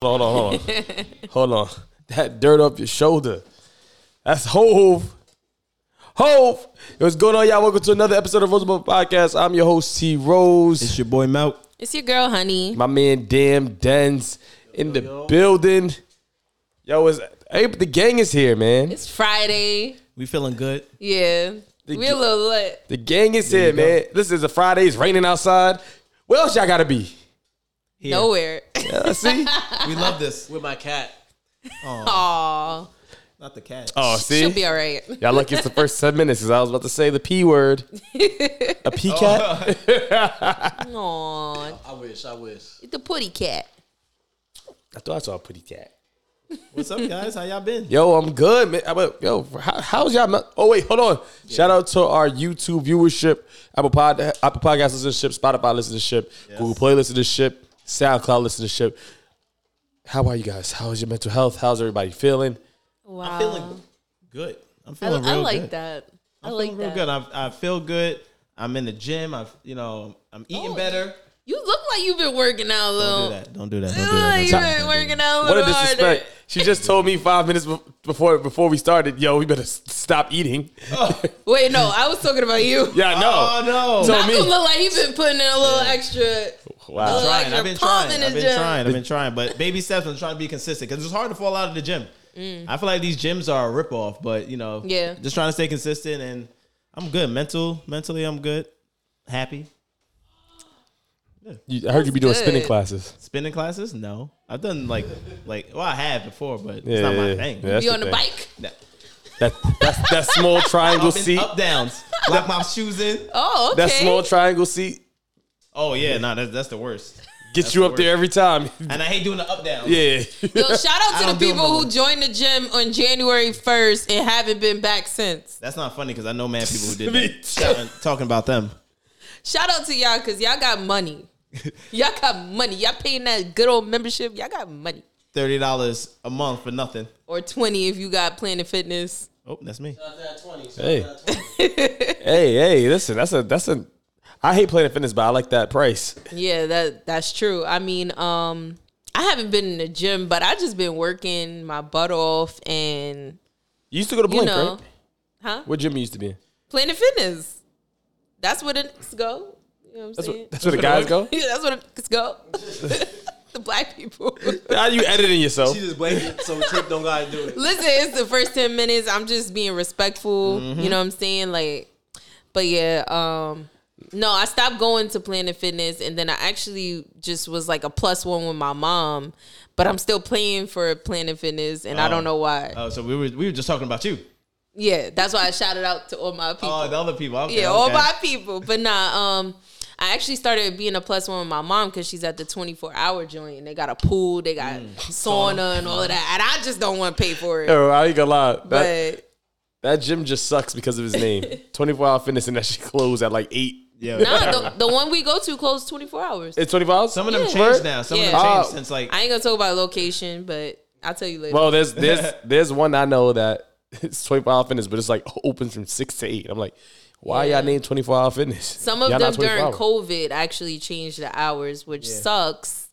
Hold on, hold on, hold on. That dirt up your shoulder. That's Hove. Hove. What's going on, y'all? Welcome to another episode of Roosevelt Podcast. I'm your host, T Rose. It's your boy Mount. It's your girl, honey. My man, Damn Dens in the building. Yo, is hey, the gang is here, man. It's Friday. We feeling good. Yeah. The we a little lit. The gang is here, you go. man. This is a Friday. It's raining outside. Where else y'all gotta be? Here. Nowhere. Uh, see? We love this. with my cat. Aw. Not the cat. Oh, see, She'll see? be all right. Y'all lucky it's the first 10 minutes because I was about to say the P word. A P cat? Aw. I wish. I wish. It's the putty cat. I thought I saw a putty cat. What's up, guys? How y'all been? Yo, I'm good, man. Yo, how, how's y'all? not- Oh wait, hold on. Shout out to our YouTube viewership, Apple Pod, Apple Podcast listenership, Spotify listenership, Google Play listenership, SoundCloud listenership. How are you guys? How is your mental health? How's everybody feeling? Wow. I'm feeling good. I'm feeling I real like good. that. I I'm like feeling real good. I, I feel good. I'm in the gym. I've you know I'm eating Oh, better. You look like you've been working out a Don't little. do that. Don't do that. Don't do that. You've been working out a What little a harder. disrespect! She just told me five minutes before before we started. Yo, we better stop eating. Oh. Wait, no, I was talking about you. Yeah, no. Oh no! So- Malcolm me. look like he been putting in a little extra. Wow. Look trying. I've been trying. I've been gym. trying. I've been trying. But baby steps. I'm trying to be consistent because it's hard to fall out of the gym. Mm. I feel like these gyms are a ripoff, but you know, Yeah. just trying to stay consistent and I'm good. Mental, mentally, I'm good. Happy. You, I heard you be doing That's spinning classes. Spinning classes? No, I've done like like well, I have before, but Yeah, it's not my thing. yeah. You on the thing. bike? That- That that small triangle up, seat. up downs, lock my shoes in. Oh, okay. That small triangle seat Oh yeah, no, that's that's the worst. gets you the up there every time. And I hate doing the up downs. yeah. Yo, shout out to the people who joined the gym on January 1st and haven't been back since. That's not funny because I know mad people who did Me that. too. Shouting- Talking about them. Shout out to y'all because y'all got money. y'all got money. Y'all paying that good old membership. Y'all got money. Thirty dollars a month for nothing. Or 20 if you got Planet Fitness. Oh, that's me. Shout out to that 20. Shout Hey. out to that 20. Hey, hey, listen, that's a that's a I hate Planet Fitness, but I like that price. Yeah, that that's true. I mean, um, I haven't been in the gym, but I just been working my butt off and You used to go to you Blink, know, right? huh? What gym you used to be in? Planet Fitness. That's where the niggas go. You know what I'm That's saying? what, that's where the guys go. yeah, that's where the niggas go. the black people. How are you editing yourself? She just waited so Trip don't gotta do it. Listen, it's the first 10 minutes. I'm just being respectful. Mm-hmm. You know what I'm saying? Like, but yeah, um, no, I stopped going to Planet Fitness and then I actually just was like a plus one with my mom, but I'm still paying for Planet Fitness and I don't know why. Oh, so we were we were just talking about you. yeah, that's why I shouted out to all my people. Oh, the other people. Okay, yeah, all my people. But nah, um, I actually started being a plus one with my mom because she's at the 24 hour joint and they got a pool, they got Mm. sauna and all of that. And I just don't want to pay for it. Yo, I ain't gonna lie. That, But that gym just sucks because of his name. 24 hour fitness and that shit closed at like 8. Yeah. Nah, the, the one we go to closed 24 hours. It's 24 hours? Some of them Yeah. changed now. Some Yeah. of them changed Oh. since like I ain't gonna talk about location, but I'll tell you later. Well, there's there's there's one I know that it's 24 hour fitness, but it's like opens from 6 to 8. I'm like, why Yeah. y'all named 24 hour fitness? Some of Y'all them not 24 during hours. COVID actually changed the hours, which sucks.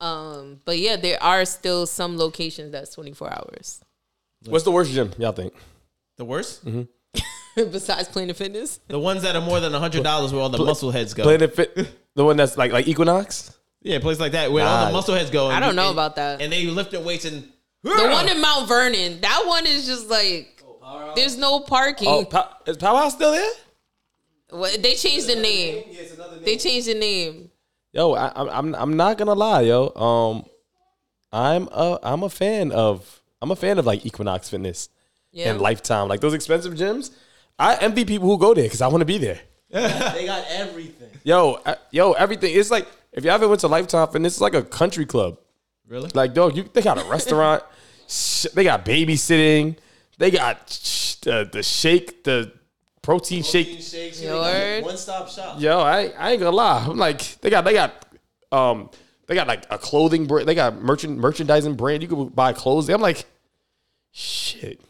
Um, but yeah, there are still some locations that's 24 hours. What's the worst gym, y'all think? the worst. Besides Planet Fitness. The ones that are more than hundred dollars where all the muscle heads go. Planet Fit, the one that's like like Equinox? yeah, places like that where all Nah. the muscle heads go. I don't know and- about that. And they lift their weights and The one in Mount Vernon, that one is just like there's no parking. Oh, Pow- is Powerhouse still there? What- they changed the name. Yeah, it's another name. They changed the name. Yo, I, I'm I'm I'm not gonna lie, yo. Um, I'm a I'm a fan of I'm a fan of like Equinox Fitness Yeah. and Lifetime, like those expensive gyms. I envy people who go there because I want to be there. They got everything. Yo, I- yo, everything. It's like if you ever went to Lifetime Fitness, it's like a country club. really. Like, dog, you they got a restaurant, sh- they got babysitting, they got sh- the the shake, the protein Protein shake. shakes. You heard? One stop shop. Yo, I I ain't gonna lie. I'm like they got they got um they got like a clothing brand. They got merchant merchandising brand. You can buy clothes. I'm like, shit.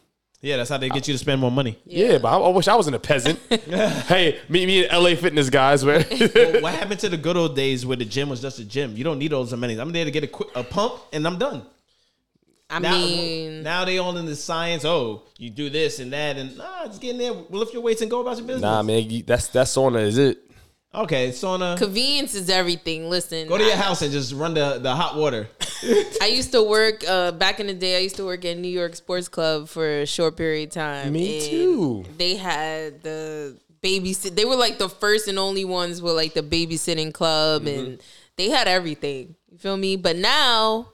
Yeah, that's how they get uh, you to spend more money. Yeah, but I, I wish I wasn't a peasant. hey, meet me in LA Fitness guys. Where Well, what happened to the good old days where the gym was just a gym? You don't need all those amenities. I'm there to get a, quick, a pump and I'm done. I Now, mean, now they all in the science. Oh, you do this and that, and nah, just get in there, lift your weights, and go about your business. nah, man, you- that's that's sauna is it? Okay, sauna. convenience is everything. Listen, Go to your I- house and just run the, the hot water. I used to work uh, back in the day. I used to work at New York Sports Club for a short period of time. Me too. They had the babysit. They were like the first and only ones with like the babysitting club, Mm-hmm. and they had everything. You feel me? But now,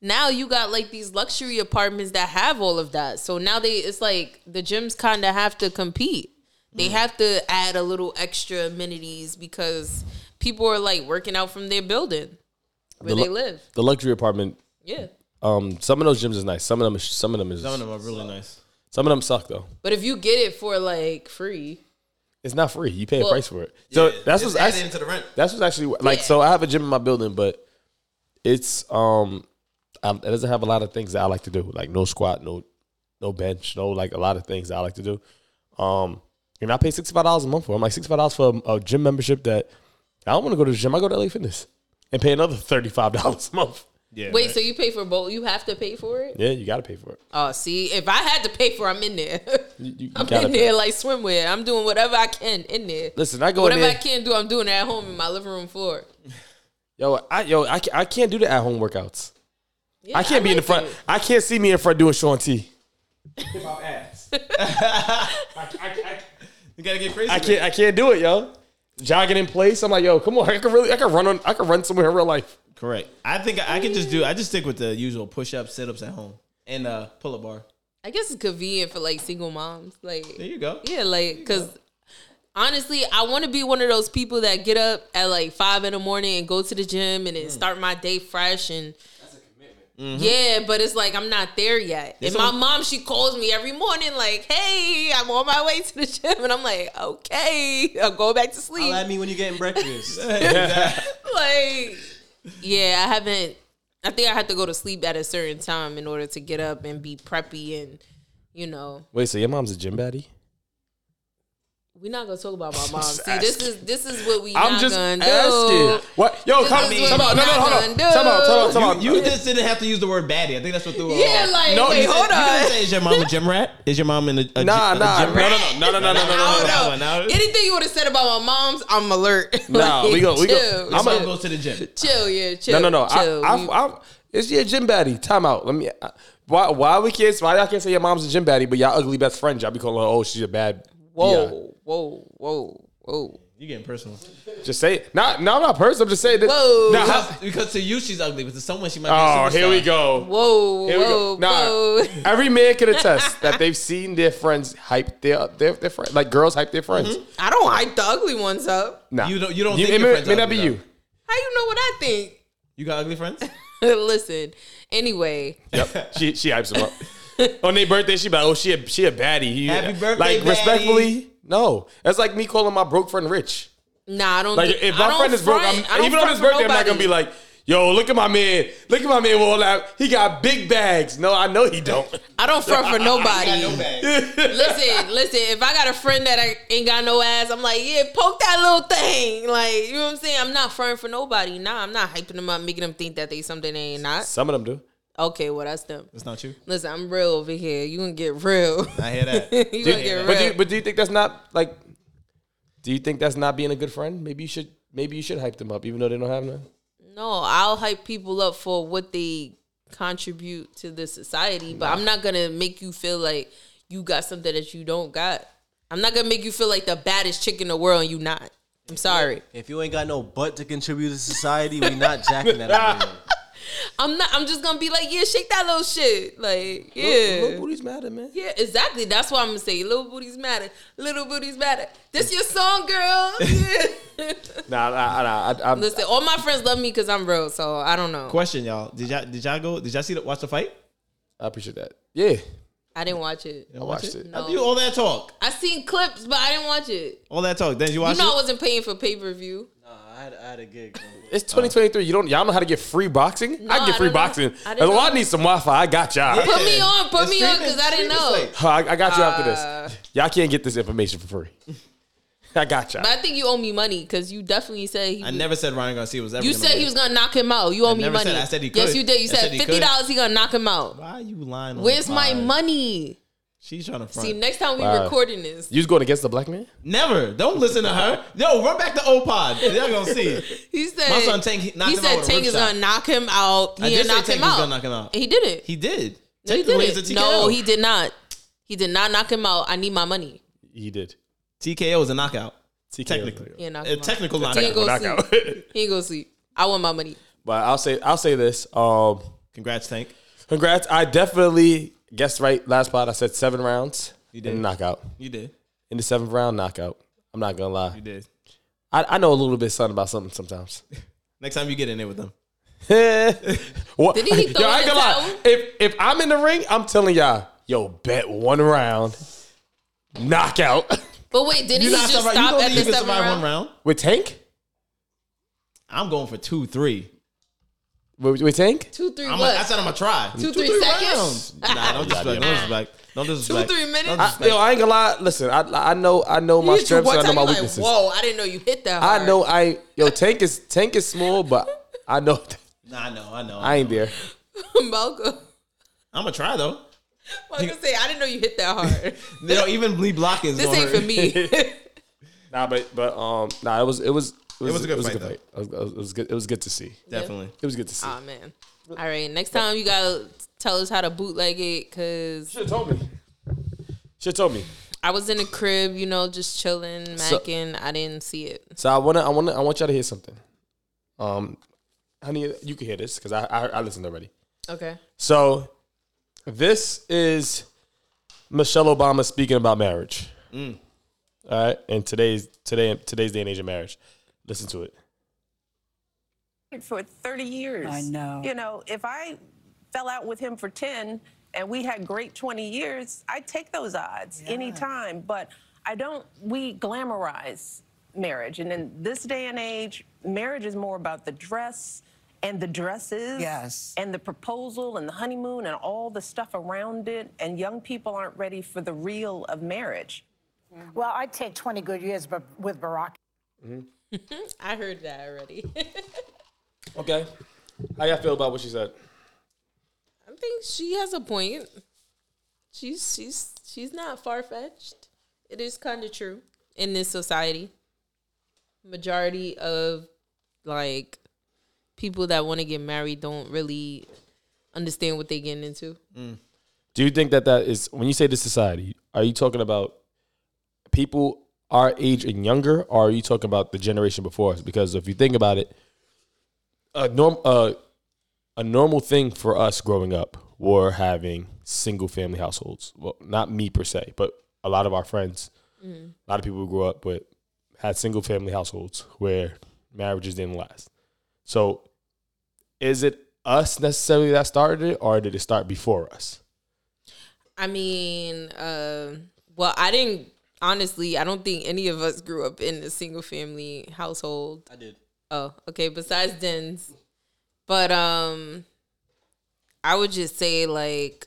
now you got like these luxury apartments that have all of that. So now they, it's like the gyms kind of have to compete. They have to add a little extra amenities because people are like working out from their building where The they live. The luxury apartment. Yeah. Um, some of those gyms is nice. Some of them, is, some of them is, Some of them are really nice. some of them suck though. But if you get it for like free, It's not free. You pay a price for it. So that's Just what's add actually, into the rent. that's what's actually like. So I have a gym in my building, but it's um, um, it doesn't have a lot of things that I like to do. Like no squat, no no bench, no like a lot of things that I like to do. Um, and I pay sixty five dollars a month for. I'm like sixty five dollars for a, a gym membership that I don't want to go to the gym. I go to LA Fitness and pay another thirty five dollars a month. Yeah. wait, so you pay for both? You have to pay for it? Yeah, you got to pay for it. Oh, see, if I had to pay for, it, I'm in there. You, you, you I'm gotta in pay. there like swimwear. I'm doing whatever I can in there. Listen, I go in Whatever there. I can do, I'm doing it at home in my living room floor. Yo, I yo, I, can't- I can't do the at home workouts. Yeah, I can't be in the front. it. I can't see me in front doing Shaun T. You gotta get crazy. I can't. I can't do it, yo. Jogging in place. I'm like, yo, come on. I can really. I can run on. I can run somewhere in real life. Correct. I think I can just do. I just stick with the usual push ups, sit ups at home, and uh pull up bar. I guess it's convenient for like single moms. Like, There you go. yeah, like, because honestly, I want to be one of those people that get up at like five in the morning and go to the gym and then start my day fresh and. Mm-hmm. Yeah, but it's like I'm not there yet. And my on- mom, she calls me every morning, like, "Hey, I'm on my way to the gym," and I'm like, "Okay, I'll go back to sleep." Holla at me when you're getting breakfast. like, yeah, I haven't. I think I had to go to sleep at a certain time in order to get up and be preppy and, you know, Wait, so your mom's a gym baddie? We're not gonna talk about my mom. See, this is this is what we I'm not just gonna asking. do. What? Yo, This come, is come on. No, no, hold on. Come on, come on, come on. You just didn't have to use the word baddie. I think that's what threw. her Yeah, off. like, No, wait, you hold You on. didn't say is your mom a gym rat? Is your mom in a, a, Nah, gy- a nah, gym no, rat? no, no, no, no, no, no, no, I no. don't That know. one, now- Anything you would have said about my mom's, I'm alert. Nah, we go- we go- chill. Your I'm a- mom goes to the gym. chill, yeah, chill. No, no, no. Chill. I, I, I, it's your gym baddie. Time out. Let me. I, why? Why we can't? Why y'all can't say your mom's a gym baddie, but y'all ugly best friends? Y'all be calling her. Oh, she's a bad. Whoa, Yeah. whoa, whoa, whoa. You getting personal? Just say it. Not. No, I'm not personal. I'm just saying that. Whoa. Nah, Because, because to you she's ugly, but to someone she might be. oh, a here we go. Whoa, Here we whoa, go. Nah, whoa. every man can attest that they've seen their friends hype their their, their friends, like girls hype their friends. Mm-hmm. I don't hype the ugly ones up. Nah, You don't- you don't You, think it your may, may not ugly, be though. you. How you know what I think? You got ugly friends? Listen. Anyway, Yep. she she hypes them up. On their birthday, she be like, "Oh, she a, she a baddie." You- Happy birthday, Like baddie. respectfully, no. That's like me calling my broke friend rich. nah, I don't. Like if my don't friend is broke. I I'm, even on his for birthday, I'm not gonna be like, "Yo, look at my man, look at my man with all that. He got big bags." No, I know he don't. I don't front for nobody. bag. listen, listen. If I got a friend that I ain't got no ass, I'm like, yeah, poke that little thing. Like, you know what I'm saying? I'm not fronting for nobody. Nah, I'm not hyping them up, making them think that they something they ain't not. Some of them do. Okay, well that's them. That's not you. Listen, I'm real over here. You gonna get real. I hear that. you Do gonna you- get but, do real. you, but do you think that's not like? Do you think that's not being a good friend? Maybe you should. Maybe you should hype them up, even though they don't have none. No, I'll hype people up for what they contribute to the society, but I'm not gonna make you feel like you got something that you don't got. I'm not gonna make you feel like the baddest chick in the world and you not. I'm sorry. if you ain't got no butt to contribute to society, we not jacking that. up here. I'm not. I'm just gonna be like, yeah, shake that little shit. Like, yeah, little booties matter, man. yeah, exactly. That's what I'm gonna say. Little booties matter. Little booties matter. This your song, girl. Yeah. Nah, nah, nah. I, I'm, Listen, all my friends love me because I'm real. So I don't know. Question, y'all. Did y'all did y'all go? Did y'all see the watch the fight? I appreciate that. Yeah, I didn't watch it. I watched it. No. You all that talk, I seen clips, but I didn't watch it. all that talk. Then you watch You watch know I wasn't paying for pay per view. Nah, I had, I had a gig. It's 2023. You don't y'all know how to get free boxing? No, I get I free don't know. boxing. I As didn't well, I know. need some Wi-Fi. I got y'all. Put me on, put The me on, because I didn't know. I, I got you after Uh, this. Y'all can't get this information for free. I got y'all. But I think you owe me money because you definitely said he. I was- never said Ryan Garcia was ever. You gonna said be- he was gonna knock him out. You owe me never money. said- I said he Yes, could. you did. You I said said he fifty dollars. He gonna knock him out. Why are you lying? on Where's the my pod? money? She's trying to front. See, next time we Wow. recording this, You was going against the black man? Never. Don't listen to her. Yo, run back to old pod. Y'all gonna see. he said My son Tank knocked he him said with Tank is shot. gonna knock him out. I He did didn't say knock Tank him was out. gonna knock him out. He did it. He did. no, he Technically, didn't. it's a No, he did not. He did not knock him out. I need my money. He did. TKO is a knockout. TKO. Technically, Yeah, knock a him out. technical He knockout. ain't go Knockout. sleep. He ain't go sleep. I want my money. But I'll say I'll say this. Um, Congrats, Tank. congrats. I definitely guessed right last part. I said seven rounds. You did. And knockout. You did. In the seventh round, knockout. I'm not gonna lie. You did. I, I know a little bit something about something sometimes. Next time you get in there with them. what? Did he throw yo, I in ain't gonna lie. If if I'm in the ring, I'm telling y'all, yo, bet one round, knockout But wait, didn't You he just survive- you stop don't at the seventh round? one round. with Tank. I'm going for two, three. With, with Tank. Two, three, I'm what? a, I said I'm gonna try. Two, three seconds? Nah, don't disrespect. Don't disrespect. Don't disrespect. three minutes? I, yo, I ain't gonna lie. Listen, I I know I know my You hit you strengths and I know my you're like, weaknesses. Whoa, I didn't know you hit that hard. I know I yo Tank is Tank is small, but I know Nah, I know. I know. I ain't there. Malcolm. I'm gonna try though. I was gonna say, I didn't know you hit that hard. You know, even bleed blocking is this ain't hurt. for me. Nah, but but um nah, it was it was it was, was a good fight, It was, it was good. It was good to see. Definitely. It was good to see. oh man. All right, next time you gotta tell us how to bootleg it, cause Should have told me. Should have told me. I was in the crib, you know, just chilling, So- macking. I didn't see it. So I wanna I wanna I want y'all to hear something. Um, honey, you can hear this because I, I I listened already. Okay. So this is Michelle Obama speaking about marriage. Mm. All right, and today's today today's day and age of marriage. Listen to it. for 30 years. I know. You know, if I fell out with him for 10 and we had great 20 years, I'd take those odds anytime. But I don't, we glamorize marriage. And in this day and age, marriage is more about the dress and the dresses. Yes. And the proposal and the honeymoon and all the stuff around it. And young people aren't ready for the real of marriage. Well, I'd take 20 good years but with Barack. Mm-hmm. I heard that already. Okay, how y'all feel about what she said? I think she has a point. She's she's she's not far fetched. It is kind of true in this society. Majority of like people that want to get married don't really understand what they're getting into. Mm. Do you think that that is when you say the society? Are you talking about people our age and younger, or are you talking about the generation before us? Because if you think about it, a norm uh, a normal thing for us growing up were having single family households. Well, not me per se, but a lot of our friends, a lot of people who grew up with had single family households where marriages didn't last. So, is it us necessarily that started it, or did it start before us? I mean, uh, well, I didn't honestly. I don't think any of us grew up in a single family household. I did. Oh, okay. Besides Den's, but um, I would just say like,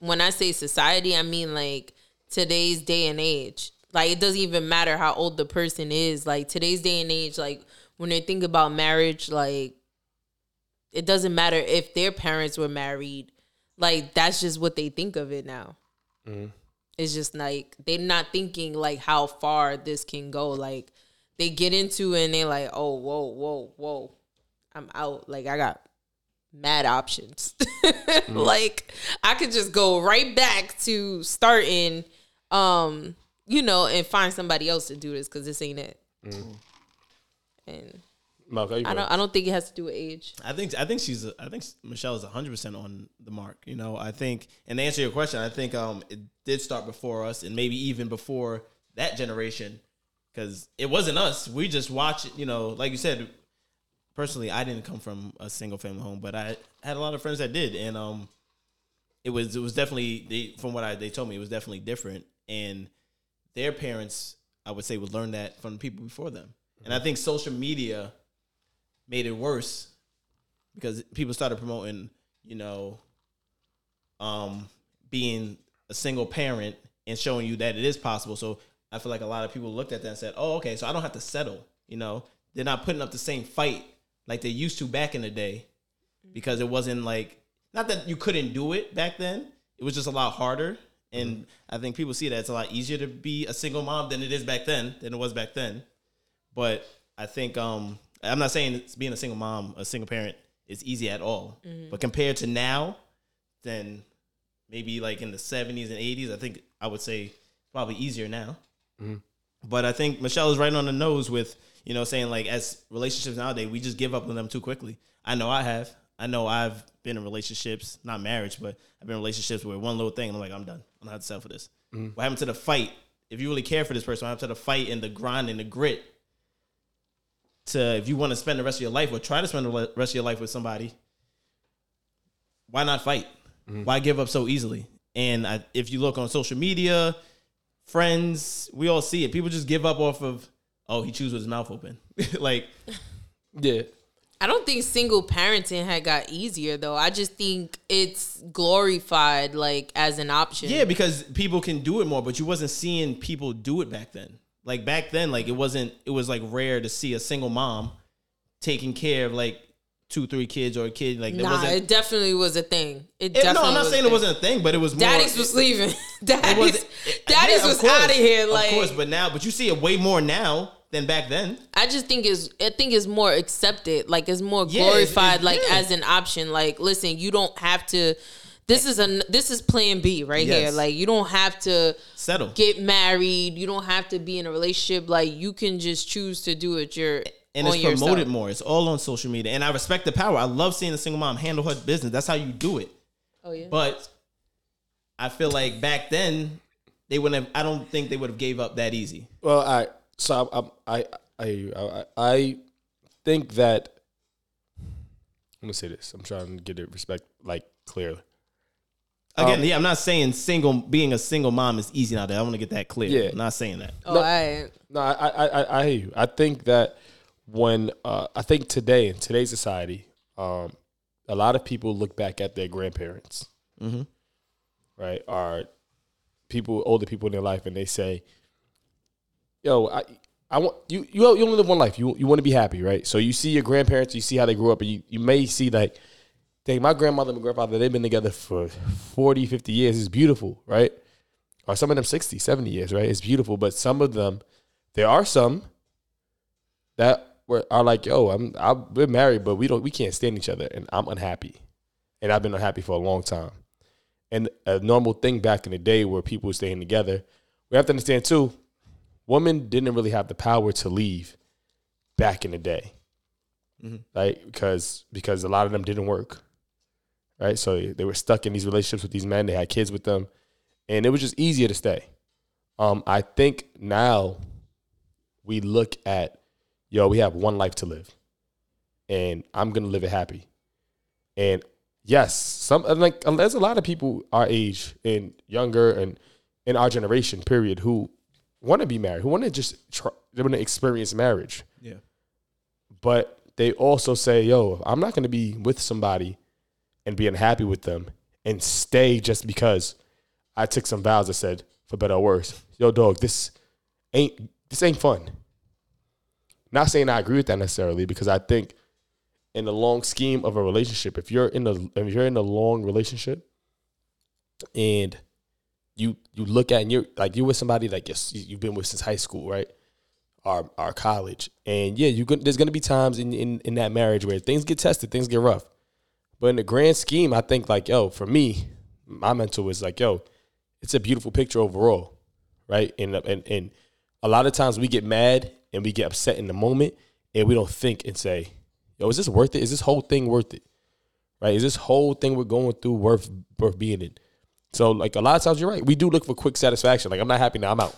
when I say society, I mean like today's day and age. Like it doesn't even matter how old the person is. Like today's day and age, like when they think about marriage, like it doesn't matter if their parents were married. Like that's just what they think of it now. It's just like they're not thinking like how far this can go. Like they get into it and they're like, oh, whoa, whoa, whoa, I'm out. Like I got mad options. like I could just go right back to starting, um, you know, and find somebody else to do this because this ain't it. And Mark, I don't, I don't think it has to do with age. I think I think she's I think Michelle is 100 percent on the mark. You know, I think and to answer your question, I think um it did start before us and maybe even before that generation because it wasn't us. We just watch it. You know, like you said. Personally, I didn't come from a single family home, but I had a lot of friends that did, and um, it was it was definitely they, from what I they told me it was definitely different, and their parents I would say would learn that from people before them. And I think social media made it worse because people started promoting, you know, um, being a single parent and showing you that it is possible. So I feel like a lot of people looked at that and said, "Oh, okay, so I don't have to settle." You know, they're not putting up the same fight like they used to back in the day because it wasn't like not that you couldn't do it back then. It was just a lot harder. And I think people see that it's a lot easier to be a single mom than it is back then, than it was back then. But I think um I'm not saying it's being a single mom, a single parent is easy at all. Mm-hmm. But compared to now, then maybe like in the 70s and 80s, I think I would say probably easier now. Mm-hmm. But I think Michelle is right on the nose with, you know, saying like as relationships nowadays, we just give up on them too quickly. I know I have. I know I've been in relationships, not marriage, but I've been in relationships where one little thing, and I'm like, I'm done. I'm not have to settle for this. Mm-hmm. What happened to the fight? If you really care for this person, what happened to the fight and the grind and the grit? To if you want to spend the rest of your life or try to spend the rest of your life with somebody, why not fight? Mm-hmm. Why give up so easily? And I, if you look on social media, friends, we all see it. People just give up off of, oh, he chews with his mouth open. like, Yeah. I don't think single parenting had got easier though. I just think it's glorified like as an option. yeah, because people can do it more, but you wasn't seeing people do it back then. Like back then, like it wasn't. It was like rare to see a single mom taking care of like two, three kids or a kid. Like Nah, wasn't. it definitely was a thing. It it- definitely no, I'm not saying it wasn't a thing, but it was more. Daddies was leaving. Daddies, It it- Daddies yeah, was course, out of here. Like, of course, but now, but you see it way more now than back then. I just think is I think it's more accepted. Like it's more Yeah, it's- glorified. it's- like yeah. as an option. Like listen, you don't have to. This is a this is Plan B right here. Like you don't have to Settle. get married. You don't have to be in a relationship. Like you can just choose to do it. Your and it's promoted yourself. more. It's all on social media, and I respect the power. I love seeing a single mom handle her business. That's how you do it. Oh yeah. But I feel like back then they wouldn't have. I don't think they would have gave up that easy. Well, I so I'm, I I I I think that I'm gonna say this. I'm trying to get it respect like clearly. Again, Um, yeah, I'm not saying single being a single mom is easy Now nowadays. I want to get that clear. Yeah. I'm not saying that. oh, I No, I I I, I hear you. I think that when uh, I think today in today's society, um, a lot of people look back at their grandparents, Mm-hmm. right? Are people older people in their life, and they say, "Yo, I." I want you. You you only live one life. You you want to be happy, right? So you see your grandparents, you see how they grew up, and you, you may see like, my grandmother and my grandfather, they've been together for 40, 50 years. It's beautiful, right? Or some of them 60, 70 years, right? It's beautiful. But some of them, there are some that were are like, yo, I'm I've been married, but we don't we can't stand each other, and I'm unhappy, and I've been unhappy for a long time. And a normal thing back in the day where people were staying together, we have to understand too, women didn't really have the power to leave back in the day, mm-hmm. right? Because because a lot of them didn't work, right? So they were stuck in these relationships with these men. They had kids with them, and it was just easier to stay. Um, I think now we look at, yo, we have one life to live, and I'm gonna live it happy. And yes, some like there's a lot of people our age and younger and in our generation period who want to be married, who want to just try, they want to experience marriage, Yeah. but they also say, yo, I'm not gonna be with somebody and be unhappy with them and stay just because I took some vows that said, for better or worse, yo, dog, this ain't this ain't fun. Not saying I agree with that necessarily because I think in the long scheme of a relationship, if you're in a if you're in a long relationship and you you look at and you're like you're with somebody like you've been with since high school, right? Our, our college, and yeah, you there's gonna be times in, in in that marriage where things get tested, things get rough. But in the grand scheme, I think like yo, for me, my mentor was like yo, it's a beautiful picture overall, right? And and and a lot of times we get mad and we get upset in the moment, and we don't think and say, yo, is this worth it? Is this whole thing worth it? Right? Is this whole thing we're going through worth worth being in? So like a lot of times you're right. We do look for quick satisfaction. Like I'm not happy now. I'm out.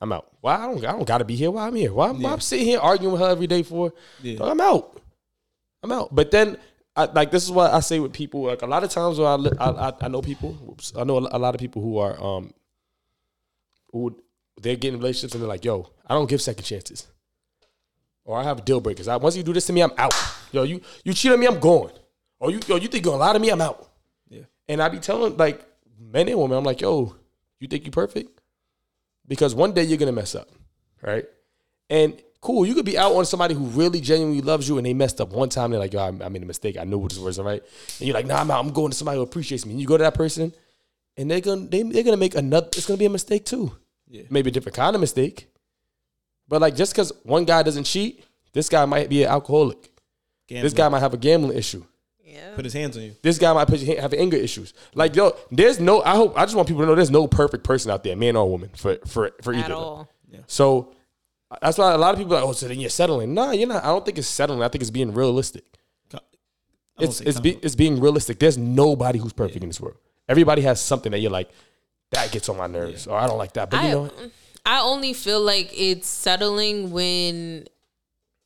I'm out. Why I don't I don't gotta be here. Why I'm here. Why, why I'm sitting here arguing with her every day for? Dog, I'm out. I'm out. But then I, like this is what I say with people. Like a lot of times when I li- I, I, I know people. Whoops, I know a lot of people who are um who they're getting relationships and they're like, yo, I don't give second chances. or I have deal breakers. I, once you do this to me, I'm out. Yo, you you cheat on me, I'm gone. Or you yo, you think you're gonna lie to me, I'm out. Yeah. And I be telling like men and women, I'm like, yo, you think you perfect? Because one day you're gonna mess up, right? And cool, you could be out on somebody who really genuinely loves you and they messed up one time. They're like, yo, I, I made a mistake. I knew what this wasn't right. And you're like, nah, I'm out. I'm going to somebody who appreciates me. And you go to that person, and they're gonna they, they're gonna make another. It's gonna be a mistake too. Yeah. Maybe a different kind of mistake. But like just because one guy doesn't cheat, this guy might be an alcoholic. This guy might have a gambling issue. Yeah. put his hands on you. This guy might put- have anger issues. Like yo, there's no. I hope. I just want people to know there's no perfect person out there, man or woman, for for for either. At of them. all. So that's why a lot of people are like, oh, so then you're settling. Nah, you're not. I don't think it's settling. I think it's being realistic. It's it's, be, it's being realistic. There's nobody who's perfect in this world. Everybody has something that you're like, that gets on my nerves, or I don't like that. But you know, what? I only feel like it's settling when,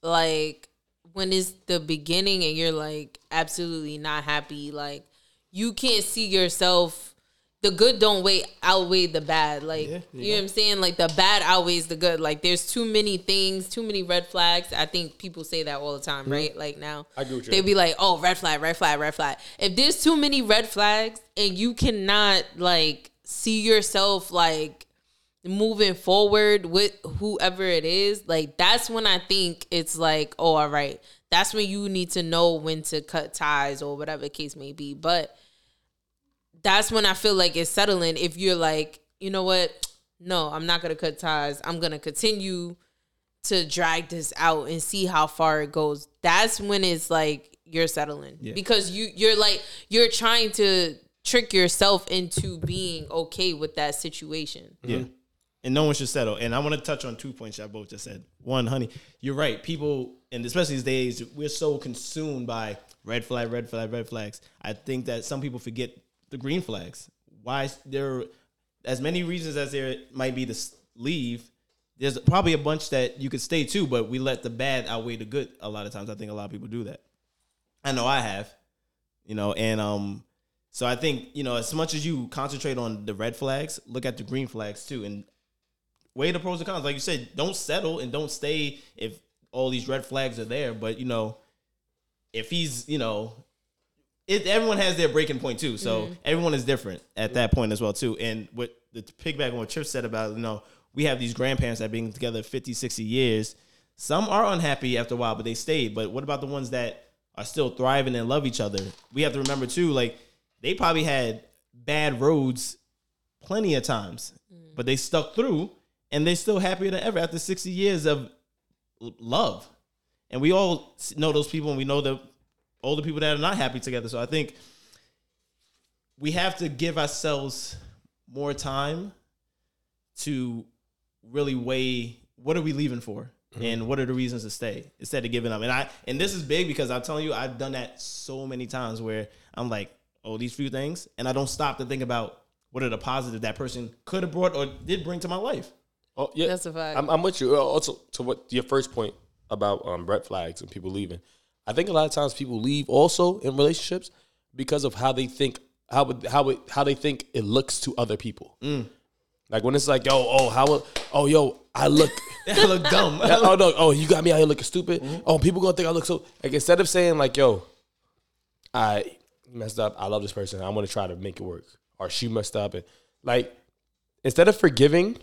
like, when it's the beginning and you're like absolutely not happy. Like, you can't see yourself. The good don't weigh outweigh the bad. Like, Yeah, you know what I'm saying? Like, the bad outweighs the good. Like, there's too many things, too many red flags. I think people say that all the time, mm-hmm. right? Like now, I agree with you. they be like, "Oh, red flag, red flag, red flag." If there's too many red flags and you cannot like see yourself like moving forward with whoever it is, like that's when I think it's like, oh, all right. That's when you need to know when to cut ties or whatever the case may be. But that's when I feel like it's settling. If you're like, you know what? No, I'm not gonna cut ties. I'm gonna continue to drag this out and see how far it goes. That's when it's like you're settling because you you're like you're trying to trick yourself into being okay with that situation. Yeah. And no one should settle. And I want to touch on two points y'all both just said. One, honey, you're right. People, and especially these days, we're so consumed by red flag, red flag, red flags. I think that some people forget the green flags. Why there, as many reasons as there might be to leave, there's probably a bunch that you could stay too, but we let the bad outweigh the good a lot of times. I think a lot of people do that. I know I have, you know, and um, so I think you know as much as you concentrate on the red flags, look at the green flags too, and weigh the pros and cons. Like you said, don't settle and don't stay if all these red flags are there. But you know, if he's you know, it, everyone has their breaking point too. So mm-hmm. everyone is different at that point as well too. And what the pigback on what Chip said about you know we have these grandparents that have been together 50, 60 years. Some are unhappy after a while, but they stayed. But what about the ones that are still thriving and love each other? We have to remember too, like they probably had bad roads plenty of times, mm. but they stuck through and they're still happier than ever after 60 years of love. And we all know those people and we know the older people that are not happy together. So I think we have to give ourselves more time to really weigh what are we leaving for and what are the reasons to stay instead of giving up. And I and this is big because I'm telling you, I've done that so many times where I'm like, oh, these few things, and I don't stop to think about what are the positives that person could have brought or did bring to my life. Oh yeah, That's a fact. I'm, I'm with you. Uh, Also, to what your first point about um, red flags and people leaving, I think a lot of times people leave also in relationships because of how they think how it, how it, how they think it looks to other people. Mm. Like when it's like, yo, oh, how, oh, yo, I look. I look dumb. oh no! Oh, you got me out here looking stupid. Mm-hmm. Oh, people gonna think I look so. Like instead of saying like, "Yo, I messed up. I love this person. I'm gonna try to make it work," or she messed up, and like instead of forgiving,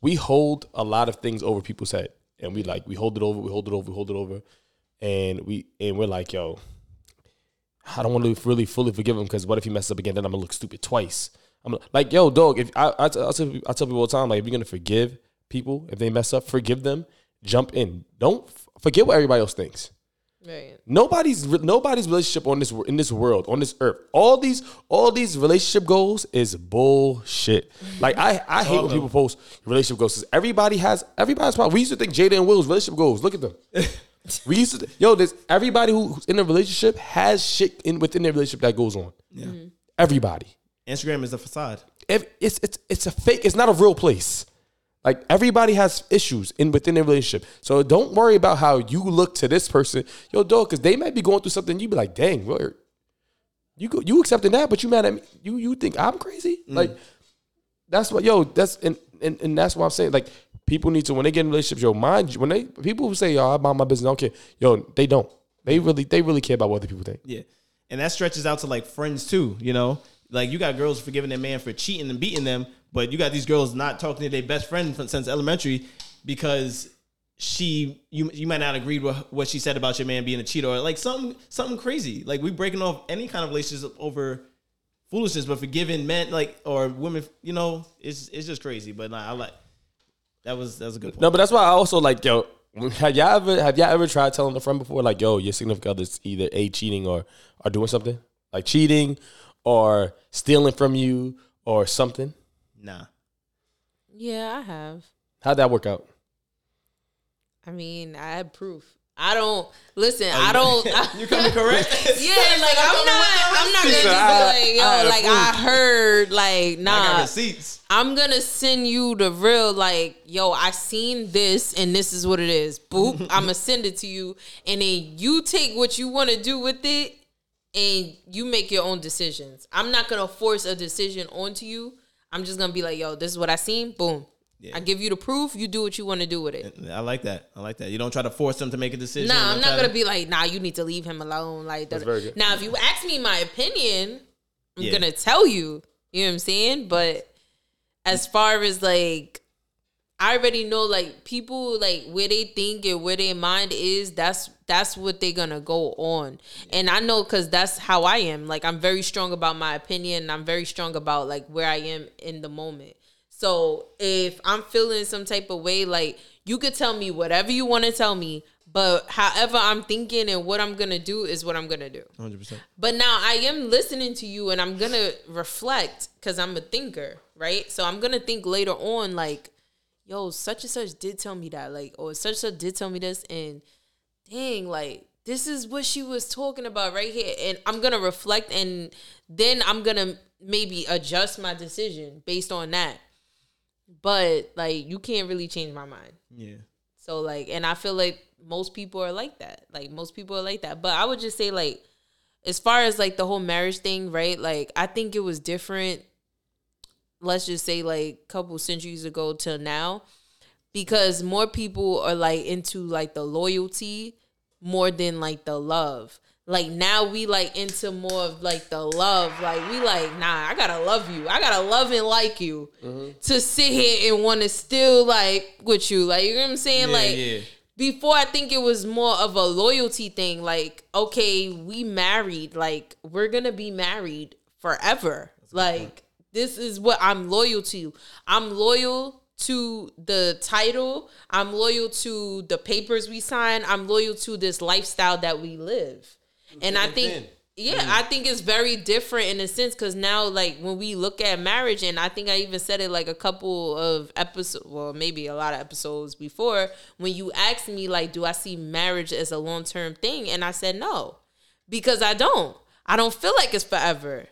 we hold a lot of things over people's head, and we like we hold it over, we hold it over, we hold it over, and we and we're like, "Yo, I don't want to really fully forgive him because what if he messes up again? Then I'm gonna look stupid twice." I'm like, "Yo, dog. If I I, I, tell, I tell people all the time, like, if you're gonna forgive people if they mess up, forgive them. Jump in. Don't forget what everybody else thinks. Right. Nobody's nobody's relationship on this in this world on this earth. All these all these relationship goals is bullshit. Like I I hate when people post relationship goals. Everybody has everybody's problem. We used to think Jada and Will's relationship goals. Look at them. we used to yo. There's everybody who's in a relationship has shit in within their relationship that goes on. Yeah. Mm-hmm. Everybody. Instagram is a facade. Ev- It's it's it's a fake. It's not a real place. Like everybody has issues in within their relationship. So don't worry about how you look to this person, yo, dog, because they might be going through something. You be like, dang, where you go, you accepting that, but you mad at me? You you think I'm crazy? Mm. Like that's what, yo, that's and and, and that's what I'm saying. Like people need to when they get in relationships, yo, mind when they people who say, yo, I mind my business, I don't care. Yo, they don't. They really they really care about what other people think. Yeah. And that stretches out to like friends too, you know? Like you got girls forgiving their man for cheating and beating them, but you got these girls not talking to their best friend since elementary because she you you might not agree with what she said about your man being a cheater or like something something crazy. Like we breaking off any kind of relationship over foolishness, but forgiving men like or women, you know, it's it's just crazy. But nah, I like that was that was a good point. No, but that's why I also like, yo, have y'all ever have y'all ever tried telling a friend before, like, yo, your significant other's either a cheating or or doing something like cheating or stealing from you or something? Nah. Yeah, I have. How'd that work out? I mean, I have proof. I don't listen. Oh, I don't. You coming correct? yeah, like I'm not. I'm not gonna just be like, yo, I like I heard, like I got nah. receipts. I'm gonna send you the real, like, yo, I seen this and this is what it is. Boop. I'm gonna send it to you, and then you take what you want to do with it, and you make your own decisions. I'm not gonna force a decision onto you. I'm just gonna be like, yo, this is what I seen. Boom. I give you the proof. You do what you want to do with it. I like that. I like that. You don't try to force them to make a decision. Nah, I'm don't gonna to- be like, nah, you need to leave him alone. Like, That's da- very good. now if you ask me my opinion, I'm Yeah. gonna tell you. You know what I'm saying? But as far as like, I already know like people like where they think and where their mind is. That's that's what they're gonna go on. And I know because that's how I am. Like I'm very strong about my opinion. And I'm very strong about like where I am in the moment. So if I'm feeling some type of way, like you could tell me whatever you want to tell me, but however I'm thinking and what I'm gonna do is what I'm gonna do. 100%. But now I am listening to you and I'm gonna reflect because I'm a thinker, right? So I'm gonna think later on, like, yo, such and such did tell me that, like, or such and such did tell me this, and dang, like, this is what she was talking about right here. And I'm gonna reflect and then I'm gonna maybe adjust my decision based on that. But like you can't really change my mind. Yeah. So like, and I feel like most people are like that. Like most people are like that. But I would just say like, as far as like the whole marriage thing, right? Like I think it was different. Let's just say like a couple centuries ago till now, because more people are like into like the loyalty more than like the love. Like now we like into more of like the love. Like we like, nah, I gotta love you. I gotta love and like you to sit here and want to still like with you. Like you know what I'm saying? Yeah, like yeah. before I think it was more of a loyalty thing. Like, okay, we married. Like, we're gonna be married forever. Like, this is what I'm loyal to. I'm loyal to the title. I'm loyal to the papers we sign. I'm loyal to this lifestyle that we live. And I think yeah, I think it's very different in a sense because now, like when we look at marriage, and I think I even said it like a couple of episodes, well, maybe a lot of episodes before, when you asked me like, do I see marriage as a long term thing, and I said no, because I don't. I don't feel like it's forever.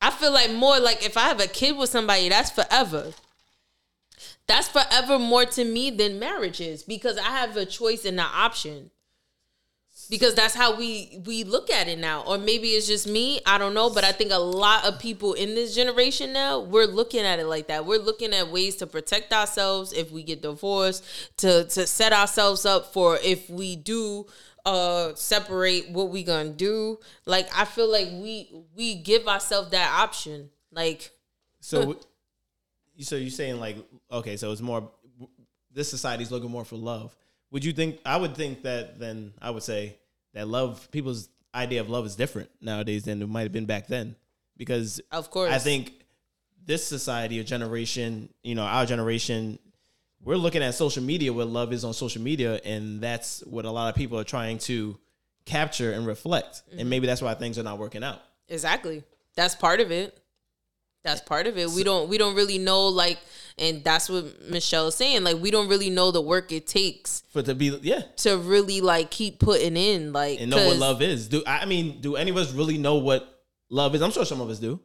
I feel like more like if I have a kid with somebody, that's forever. That's forever more to me than marriage is because I have a choice and an option because that's how we we look at it now or maybe it's just me i don't know but i think a lot of people in this generation now we're looking at it like that we're looking at ways to protect ourselves if we get divorced to to set ourselves up for if we do uh separate what we gonna do like i feel like we we give ourselves that option like So, so you're saying like, okay, so it's more. This society's looking more for love. Would you think? I would think that. Then I would say that love. People's idea of love is different nowadays than it might have been back then, because Of course. I think this society or generation, you know, our generation, we're looking at social media where love is on social media, and that's what a lot of people are trying to capture and reflect, and mm-hmm. maybe that's why things are not working out. Exactly. That's part of it. That's part of it. We don't we don't really know like and that's what Michelle is saying. Like we don't really know the work it takes For to be, yeah, to really like keep putting in like and know what love is. Do I I mean, do any of us really know what love is? I'm sure some of us do.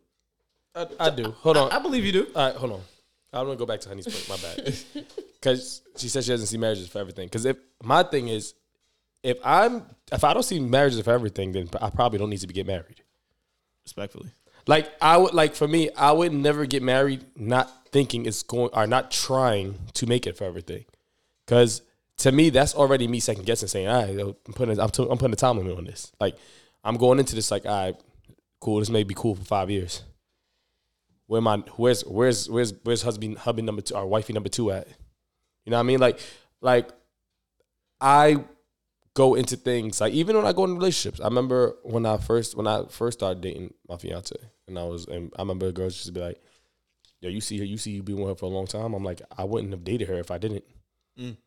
I, I do. Hold on. I believe you do. All right, hold on. I'm gonna go back to Honey's point. My bad. Because she said she doesn't see marriages for everything. Because if my thing is, if I'm if I don't see marriages for everything, then I probably don't need to be get married. Respectfully. Like I would like for me, I would never get married not thinking it's going or not trying to make it for everything. Cause to me, that's already me second guessing, saying, "All right, I'm putting, I'm, t- I'm putting a time limit on this." Like, I'm going into this like, "All right, cool. This may be cool for five years." Where my where's where's where's where's husband hubby number two or wifey number two at? You know what I mean? Like, like I go into things like even when I go into relationships. I remember when I first when I first started dating my fiance, and I was and I remember girls just be like, "Yo, you see her, you see you been with her for a long time." I'm like, I wouldn't have dated her if I didn't. Mm.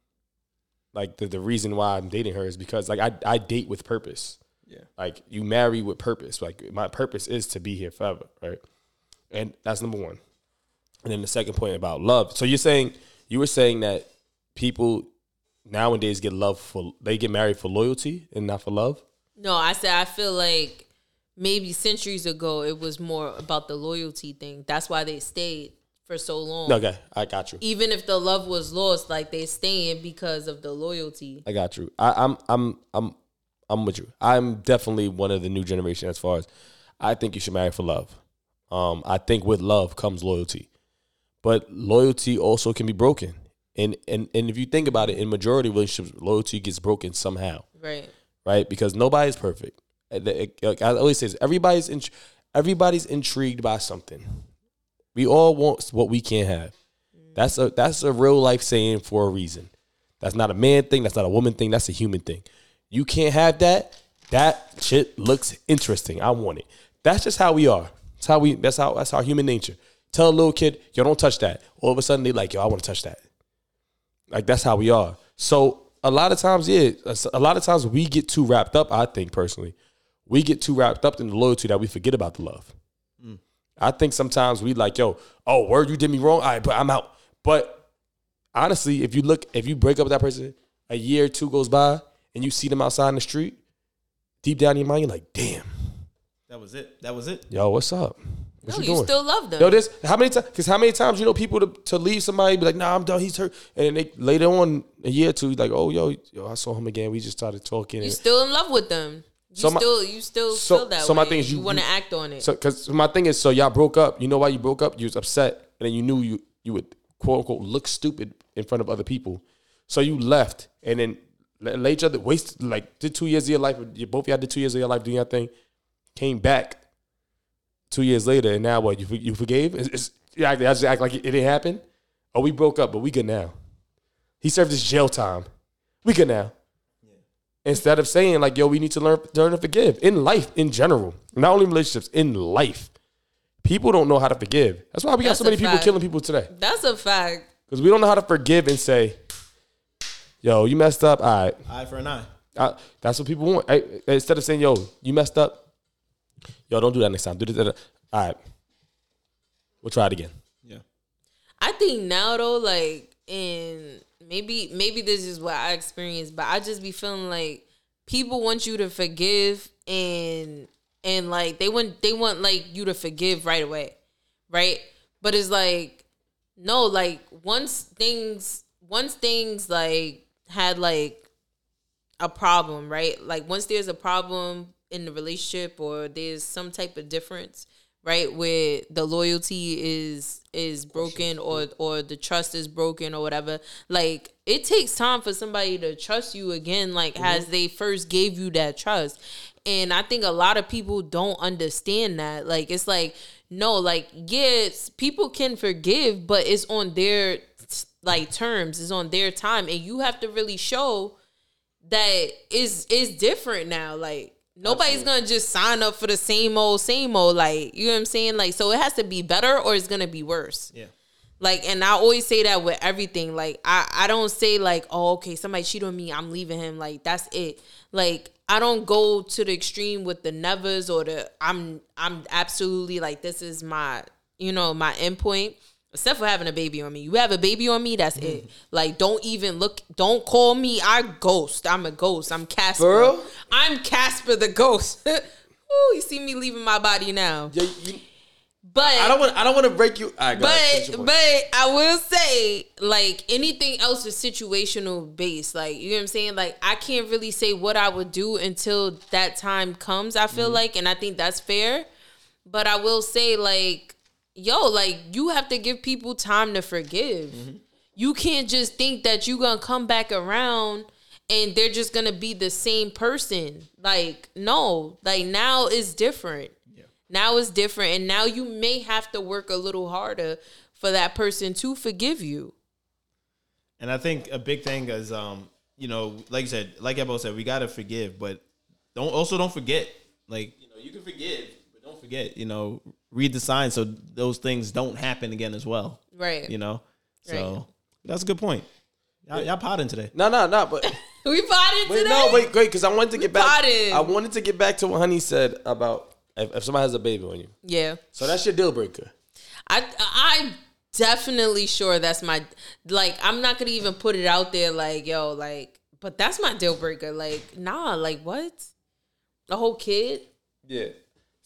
Like the the reason why I'm dating her is because like I I date with purpose. Yeah. Like you marry with purpose. Like my purpose is to be here forever, right? And that's number one. And then the second point about love. So you're saying you were saying that people nowadays get love for they get married for loyalty and not for love. No, I said I feel like maybe centuries ago it was more about the loyalty thing. That's why they stayed for so long. Okay, I got you. Even if the love was lost, like they staying because of the loyalty. I got you. I, I'm I'm I'm I'm with you. I'm definitely one of the new generation as far as I think you should marry for love. Um, I think with love comes loyalty, but loyalty also can be broken. And and and if you think about it, in majority relationships, loyalty gets broken somehow, Right. right? Because nobody's perfect. Like I always say, everybody's in, everybody's intrigued by something. We all want what we can't have. That's a that's a real life saying for a reason. That's not a man thing. That's not a woman thing. That's a human thing. You can't have that. That shit looks interesting. I want it. That's just how we are. That's how we. That's how. That's our human nature. Tell a little kid, yo, don't touch that. All of a sudden they like, yo, I want to touch that. Like that's how we are. So a lot of times, yeah, a lot of times we get too wrapped up. I think personally, we get too wrapped up in the loyalty that we forget about the love. Mm. I think sometimes we like, yo, oh, word, you did me wrong. All right, but I'm out. But honestly, if you look, if you break up with that person, a year or two goes by, and you see them outside in the street, deep down in your mind, you're like, damn, That was it. That was it. yo, what's up? What No, you still love them. No, this how many times? Because how many times you know people to, to leave somebody be like, nah, I'm done. He's hurt, and then they later on a year or two, like, oh, yo, yo, I saw him again. We just started talking. you still in love with them. You So my- still you still so- feel that so my way. thing is you, you- want to act on it. So, because my thing is, so y'all broke up. You know why you broke up? You was upset, and then you knew you you would quote unquote look stupid in front of other people. So you left, and then let each other waste like did two years of your life. You both y'all did two years of your life doing your thing. Came back two years later, and now what? You you forgave? It's, it's, you act, I just act like it, it didn't happen. Oh, we broke up, but we good now. He served his jail time. We good now. Instead of saying like, "Yo, we need to learn learn to forgive in life in general, not only relationships in life." People don't know how to forgive. That's why we got so many a people killing people today That's a fact. because we don't know how to forgive and say, "Yo, you messed up." All right, Eye for an eye. I, that's what people want. Hey, instead of saying, "Yo, you messed up," yo, don't do that next time. Do this. da, da. All right, we'll try it again. Yeah. I think now though, like, and maybe maybe this is what I experienced, but I just be feeling like people want you to forgive and and like they want they want like you to forgive right away, right? But it's like no, like once things once things like had like a problem, right? Like once there's a problem in the relationship or there's some type of difference, right, where the loyalty is is broken or or the trust is broken or whatever, like it takes time for somebody to trust you again like mm-hmm. as they first gave you that trust. And I think a lot of people don't understand that. Like it's like no, like yes, people can forgive, but it's on their like terms, it's on their time and you have to really show that is is different now. Like nobody's gonna just sign up for the same old, same old. Like you know what I'm saying? Like so, it has to be better or it's gonna be worse. Yeah. Like, and I always say that with everything. Like, I I don't say like, oh, okay, somebody cheat on me, I'm leaving him. Like that's it. Like I don't go to the extreme with the nevers or the I'm I'm absolutely like this is my you know my endpoint. Except for having a baby on me. You have a baby on me, that's it. Like, don't even look, don't call me. I ghost. I'm a ghost. I'm Casper. Real? I'm Casper the ghost. Ooh, you see me leaving my body now. Yeah, you, But I don't want. I don't want to break you. Right, but but. I will say like anything else is situational based. Like you know what I'm saying. Like I can't really say what I would do until that time comes. I feel mm-hmm. like, and I think that's fair. But I will say, like, yo, like you have to give people time to forgive. You can't just think that you're gonna come back around and they're just gonna be the same person. Like, no, like now it's different. Yeah. Now it's different, and now you may have to work a little harder for that person to forgive you. And I think a big thing is, um, you know, like you said, like Ebo said, we gotta forgive, but don't also don't forget. Like you know, you can forgive, but don't forget. You know, read the signs so those things don't happen again as well. Right. You know, so Right. that's a good point. Y'all, y'all potting today. No, no, no. But We potted wait, today. no, wait, great. Because I wanted to get back. potted. I wanted to get back to what Honey said about if, if somebody has a baby on you. Yeah. So that's your deal breaker. I I'm definitely sure that's my like I'm not gonna even put it out there like yo like but that's my deal breaker like nah like what a whole kid Yeah.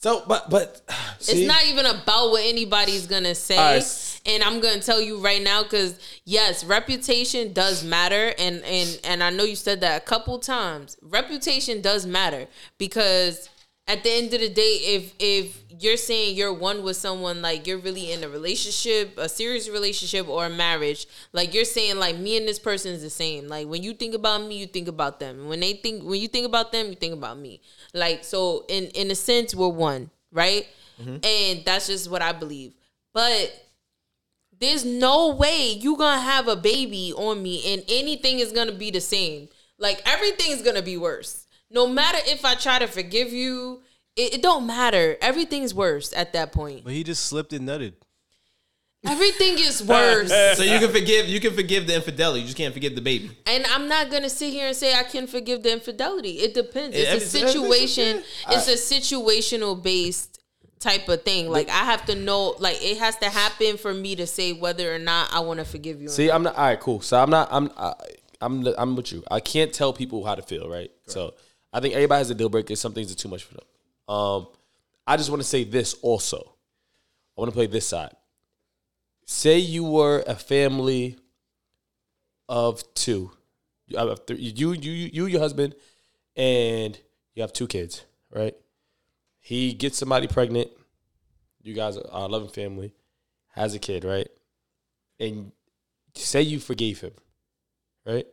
So, but but see, it's not even about what anybody's gonna say. Right. and I'm gonna tell you right now because yes reputation does matter. And and and I know you said that a couple times. Reputation does matter because at the end of the day if if you're saying you're one with someone like you're really in a relationship a serious relationship or a marriage like you're saying like me and this person is the same. Like when you think about me you think about them. When they think when you think about them you think about me. Like so in in a sense we're one right? Mm-hmm. And that's just what i believe. But there's no way you gonna have a baby on me and anything is gonna be the same. Like everything's gonna be worse. No matter if I try to forgive you, it, it don't matter. Everything's worse at that point. But he just slipped and nutted. Everything is worse. So you can forgive. You can forgive the infidelity. You just can't forgive the baby. And I'm not gonna sit here and say I can forgive the infidelity. It depends. Yeah, It's a situation. It's a situational based type of thing. Like I have to know. Like it has to happen for me to say whether or not I want to forgive you. or see, I'm not. All right, cool. So I'm not. I'm. I, I'm. I'm with you. I can't tell people how to feel, right? So I think everybody has a deal breaker. Some things are too much for them. Um, I just want to say this also. I want to play this side. Say you were a family of two. You have three, you, you, you, your husband, and you have two kids, right? He gets somebody pregnant. You guys are a loving family. Has a kid, right? And say you forgave him, right?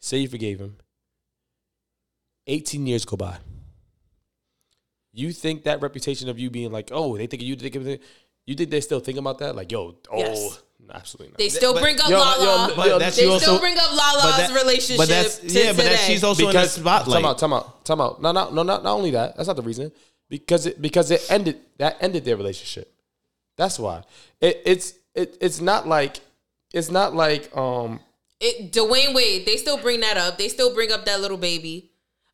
Say you forgave him. 18 years go by. You think that reputation of you being like, oh, they think of you, think of it. You think they still think about that? Like, yo, oh, Yes. absolutely not. They still But- bring up Yo, Lala. yo, yo, they still also. bring up but Lala's that- relationship. But that's to yeah. But that she's also because in the spotlight. Time out, time out, time out. No, no, no, not not only that. That's not the reason. Because it because it ended that ended their relationship. That's why. It, it's it, it's not like it's not like um it, Dwyane Wade, they still bring that up. They still bring up that little baby.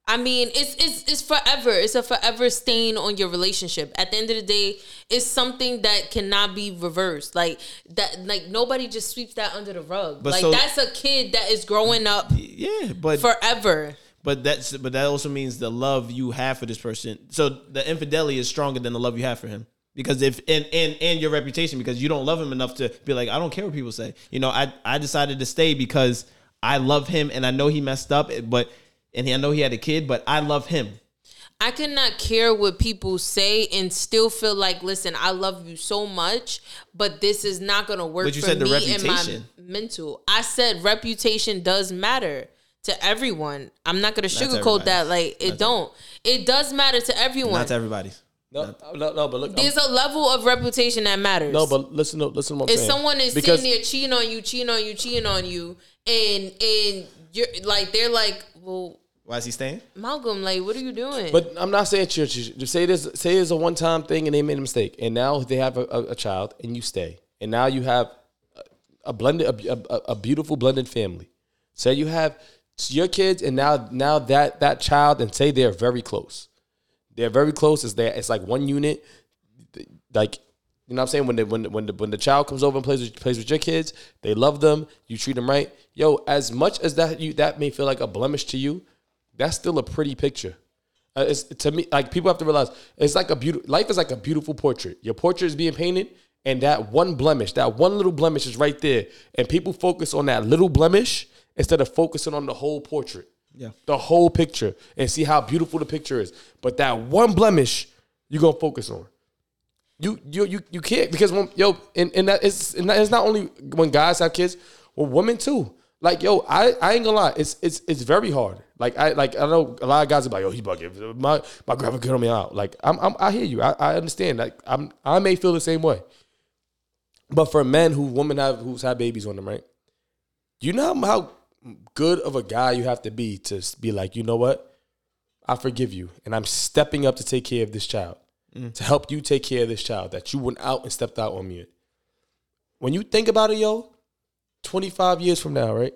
I mean, it's it's it's forever. It's a forever stain on your relationship. At the end of the day, it's something that cannot be reversed. Like that, like nobody just sweeps that under the rug. But like so- that's a kid that is growing up yeah, but forever. but that's but that also means the love you have for this person. So the infidelity is stronger than the love you have for him. Because if and and and your reputation because you don't love him enough to be like I don't care what people say. You know, I I decided to stay because I love him and I know he messed up, but and I know he had a kid, but I love him. I cannot care what people say and still feel like, listen, I love you so much, but this is not gonna work But you for said the me and my reputation. mental. I said reputation does matter to everyone. I'm not gonna to sugarcoat that. Like it don't. It does matter to everyone. Not to everybody. no no no but look I'm- There's a level of reputation that matters. no but listen to listen to what I'm if saying. someone is because sitting there cheating on you, cheating on you, cheating on you, and and you're like they're like, well, Why is he staying? Malcolm, like, what are you doing? But I'm not saying church. Just say this. Say it's a one time thing, and they made a mistake, and now they have a, a, a child, and you stay, and now you have a, a blended, a, a, a beautiful blended family. Say you have your kids, and now now that that child, and say they're very close. They're very close. It's there. It's like one unit. Like you know, what I'm saying when the when when the when the child comes over and plays with, plays with your kids, they love them. You treat them right. Yo, as much as that you that may feel like a blemish to you, that's still a pretty picture. Uh, it's to me like people have to realize it's like a beautiful life is like a beautiful portrait. Your portrait is being painted, and that one blemish, that one little blemish is right there, and people focus on that little blemish instead of focusing on the whole portrait, Yeah. the whole picture, and see how beautiful the picture is. But that one blemish, you're gonna focus on. you you you you can't because when yo and, and that is and that is not only when guys have kids, well women too. Like yo, I, I ain't gonna lie, it's it's it's very hard. Like I like I know a lot of guys are like, yo, he bugging. My my grandma cut me out. Like I'm, I'm I hear you. I, I understand. Like I'm I may feel the same way. But for men who women have who's had babies on them, right? You know how good of a guy you have to be to be like, you know what? I forgive you, and I'm stepping up to take care of this child, mm. to help you take care of this child that you went out and stepped out on me. When you think about it, yo, 25 years from now, right?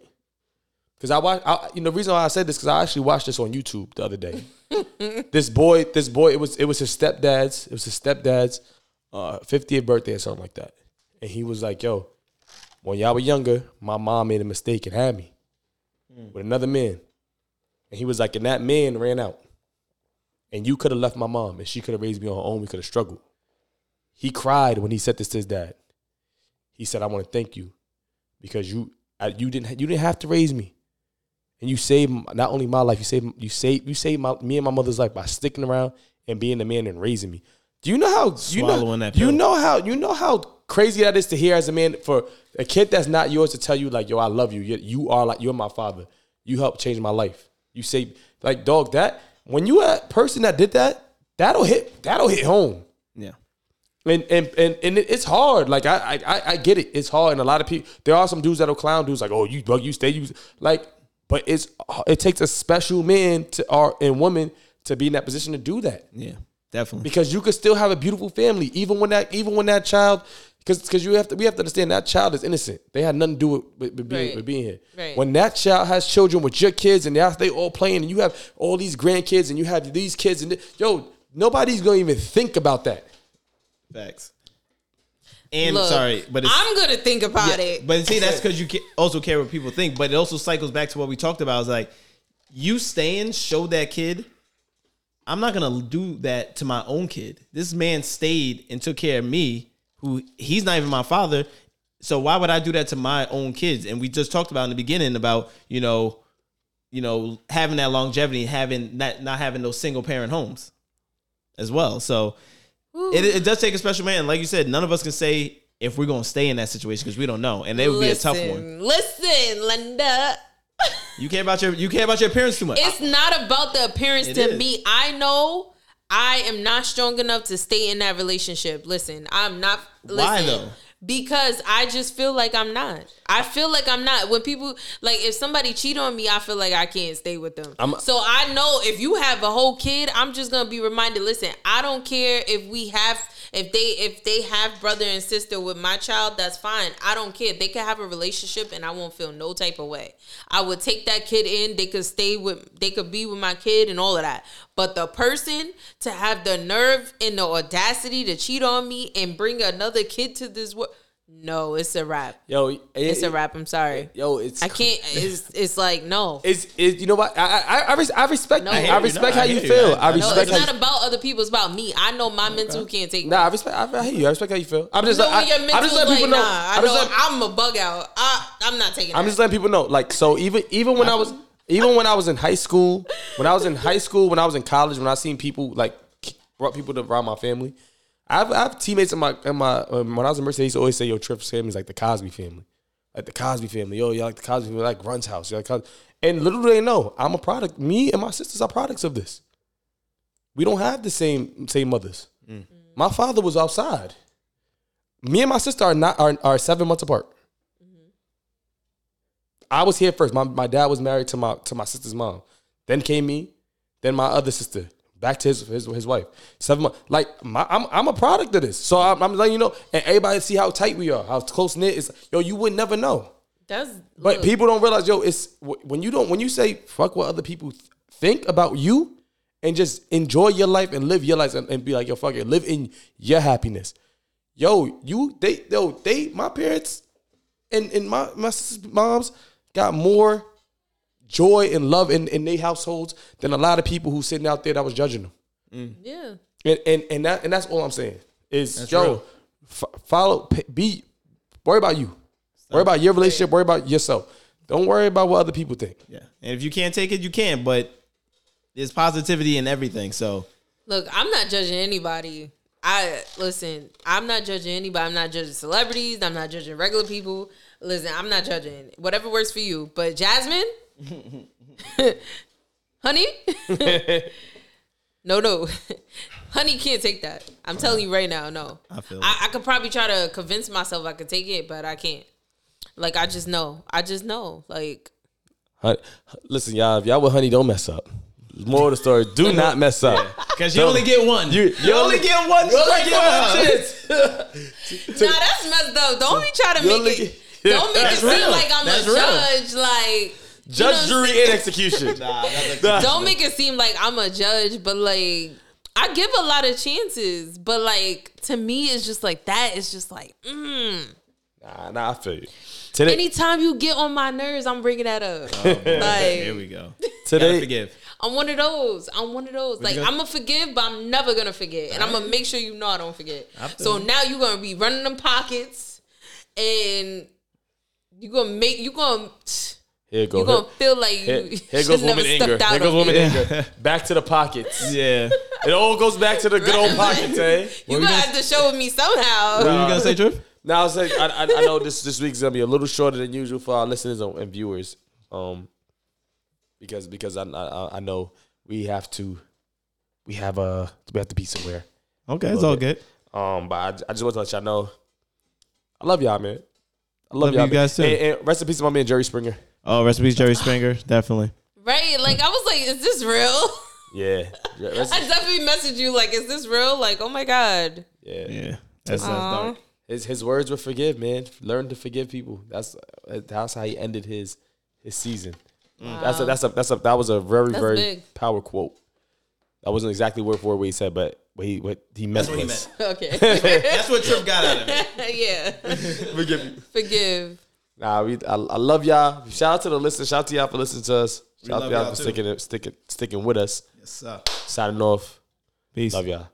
Because I watch, I, you know, the reason why I said this because I actually watched this on YouTube the other day. this boy, this boy, it was it was his stepdad's, it was his stepdad's uh, 50th birthday or something like that, and he was like, "Yo, when y'all were younger, my mom made a mistake and had me with another man, and he was like, and that man ran out, and you could have left my mom, and she could have raised me on her own. We could have struggled." He cried when he said this to his dad. He said, "I want to thank you because you I, you didn't you didn't have to raise me, and you saved not only my life, you saved you saved you saved my me and my mother's life by sticking around and being the man and raising me. Do you know how you know that you know how you know how crazy that is to hear as a man for a kid that's not yours to tell you like yo I love you you, you are like you're my father you helped change my life you say like dog that when you a person that did that that'll hit that'll hit home. And and and, and it's hard. Like I, I I- I get it. It's hard, and a lot of people. There are some dudes that'll clown dudes like, oh, you bug, you stay, you like. But it's it takes a special man to or and woman to be in that position to do that Yeah. Definitely. because you could still have a beautiful family even when that even when that child because because you have to we have to understand that child is innocent. They had nothing to do with, with, with being Right. with being here. Right. When that child has children with your kids and they they all playing and you have all these grandkids and you have these kids and th- yo nobody's gonna even think about that. Facts. And Look, sorry, but it's, I'm gonna think about Yeah, it. But see, that's because you also care what people think. But it also cycles back to what we talked about. Is like you staying, show that kid. I'm not gonna do that to my own kid. This man stayed and took care of me, who he's not even my father. So why would I do that to my own kids? And we just talked about in the beginning about you know, you know, having that longevity, having that not having those single parent homes as well. So it, it does take a special man. Like you said, none of us can say if we're gonna stay in that situation because we don't know, and it would be a tough one. Listen, Linda. You care about your you care about your parents too much. It's not about the appearance to is. me. I know I am not strong enough to stay in that relationship. Listen, I'm not. Why, though? Because I just feel like I'm not. I feel like I'm not. When people like, if somebody cheat on me, I feel like I can't stay with them. I'm- so I know if you have a whole kid, I'm just gonna be reminded. Listen, I don't care if we have, if they, if they have brother and sister with my child, that's fine. I don't care. They can have a relationship, and I won't feel no type of way. I would take that kid in. They could stay with, they could be with my kid and all of that. But the person to have the nerve and the audacity to cheat on me and bring another kid to this world, no, it's a wrap. Yo, It's a wrap. I'm sorry. Yo, it's I can't. It's it's like no. It's, it's you know what I I I, res- I respect No. I, I hear you. respect No, how I you hear you. feel. I- I, I know. No, respect it's not you, about other people. It's about me. I know my mental can't take. Nah, I respect I, I hear you. I respect how you feel. I'm just No, like, when I, your I'm mental's just letting like, people know. nah, I I'm just know letting- I'm a bug out. I, I'm not taking. I'm that. just letting people know. Like, so even even when I was even when I was in high school, when I was in high school, when I was in college, when I seen people like brought people to around my family, I have, I have teammates in my in my um, when I was in Mercy, they used to always say, "Yo, Tripp's family is like the Cosby family, like the Cosby family. Yo, y'all like the Cosby family, like Run's house, you like Cosby." And little do they know, I'm a product. Me and my sisters are products of this. We don't have the same same mothers. My father was outside. Me and my sister are not are, are seven months apart. I was here first. My, my dad was married to my to my sister's mom. Then came me. Then my other sister. Back to his his, his wife. Seven months. Like my, I'm I'm a product of this. So I'm, I'm letting you know, and everybody see how tight we are, how close knit is. Yo, you would never know. That's But look, people don't realize, yo, it's when you don't when you say fuck what other people think about you, and just enjoy your life and live your life and, and be like, yo, fuck it, live in your happiness. Yo, you they yo they my parents and and my my sister's moms got more joy and love in in their households than a lot of people who sitting out there that was judging them. Mm. yeah. And and and that and that's all I'm saying is yo f- follow be worry about you. Worry about your relationship. Worry about yourself. Don't worry about what other people think. yeah, and if you can't take it, you can't. But there's positivity in everything. So Look, I'm not judging anybody. I listen. I'm not judging anybody. I'm not judging celebrities. I'm not judging regular people. Listen, I'm not judging. Whatever works for you. But Jasmine, honey, no, no, honey can't take that. I'm telling you right now. No, I feel I, I could probably try to convince myself I could take it, but I can't. Like I just know. I just know. Like Hun- Listen, y'all, if y'all with honey, don't mess up. More of the story, do not mess up. Because you only get one. You, you only get one. You only get one chance. Nah, that's messed up. Don't be trying to You make only it. Get- Don't make it That's seem real. like I'm That's a real. judge. Like Judge, know- jury, and execution. Nah, don't make it seem like I'm a judge, but like I give a lot of chances. But like to me, it's just like that. It's just like, mm. Nah, nah, I feel you. Today, anytime you get on my nerves, I'm bringing that up. Here like here we go. today, forgive. I'm one of those. I'm one of those. Like gonna- I'm gonna forgive, but I'm never gonna forget, and I'm gonna make sure you know I don't forget. I So now you're gonna be running them pockets, and you gonna make you gonna. here go. You gonna feel like here, you here should goes never woman anger. Here goes woman anger. Back to the pockets. Yeah. It all goes back to the good old pockets, eh? You gonna have to show me somehow. What you gonna say, Trip? Now I was like, I, I, I know this this week's gonna be a little shorter than usual for our listeners and and viewers, um, because because I, I I know we have to, we have uh we have to be somewhere. Okay, it's all good. Um, but I, I just want to let y'all know, I love y'all, man. I love, Love y'all, you guys, too. And, and rest in peace to my man Jerry Springer. Oh, recipes Jerry Springer, definitely. Right? Like I was like, is this real? Yeah, yeah, I definitely messaged you like, is this real? Like, oh my god. yeah. Yeah, that's, that's dark. His his words were forgive, man. Learn to forgive people. That's that's how he ended his his season. Mm. That's a that's a that's a that was a very That's very big. power quote. That wasn't exactly word for word what he said, but what he what he meant what he was Okay. That's what Trip got out of it. yeah. forgive you. Forgive. Nah, we I, I love y'all. Shout out to the listeners. Shout out to y'all for listening to us. Shout out love to y'all y'all for too. sticking sticking sticking with us. Yes, sir. Signing off. Peace. Love y'all.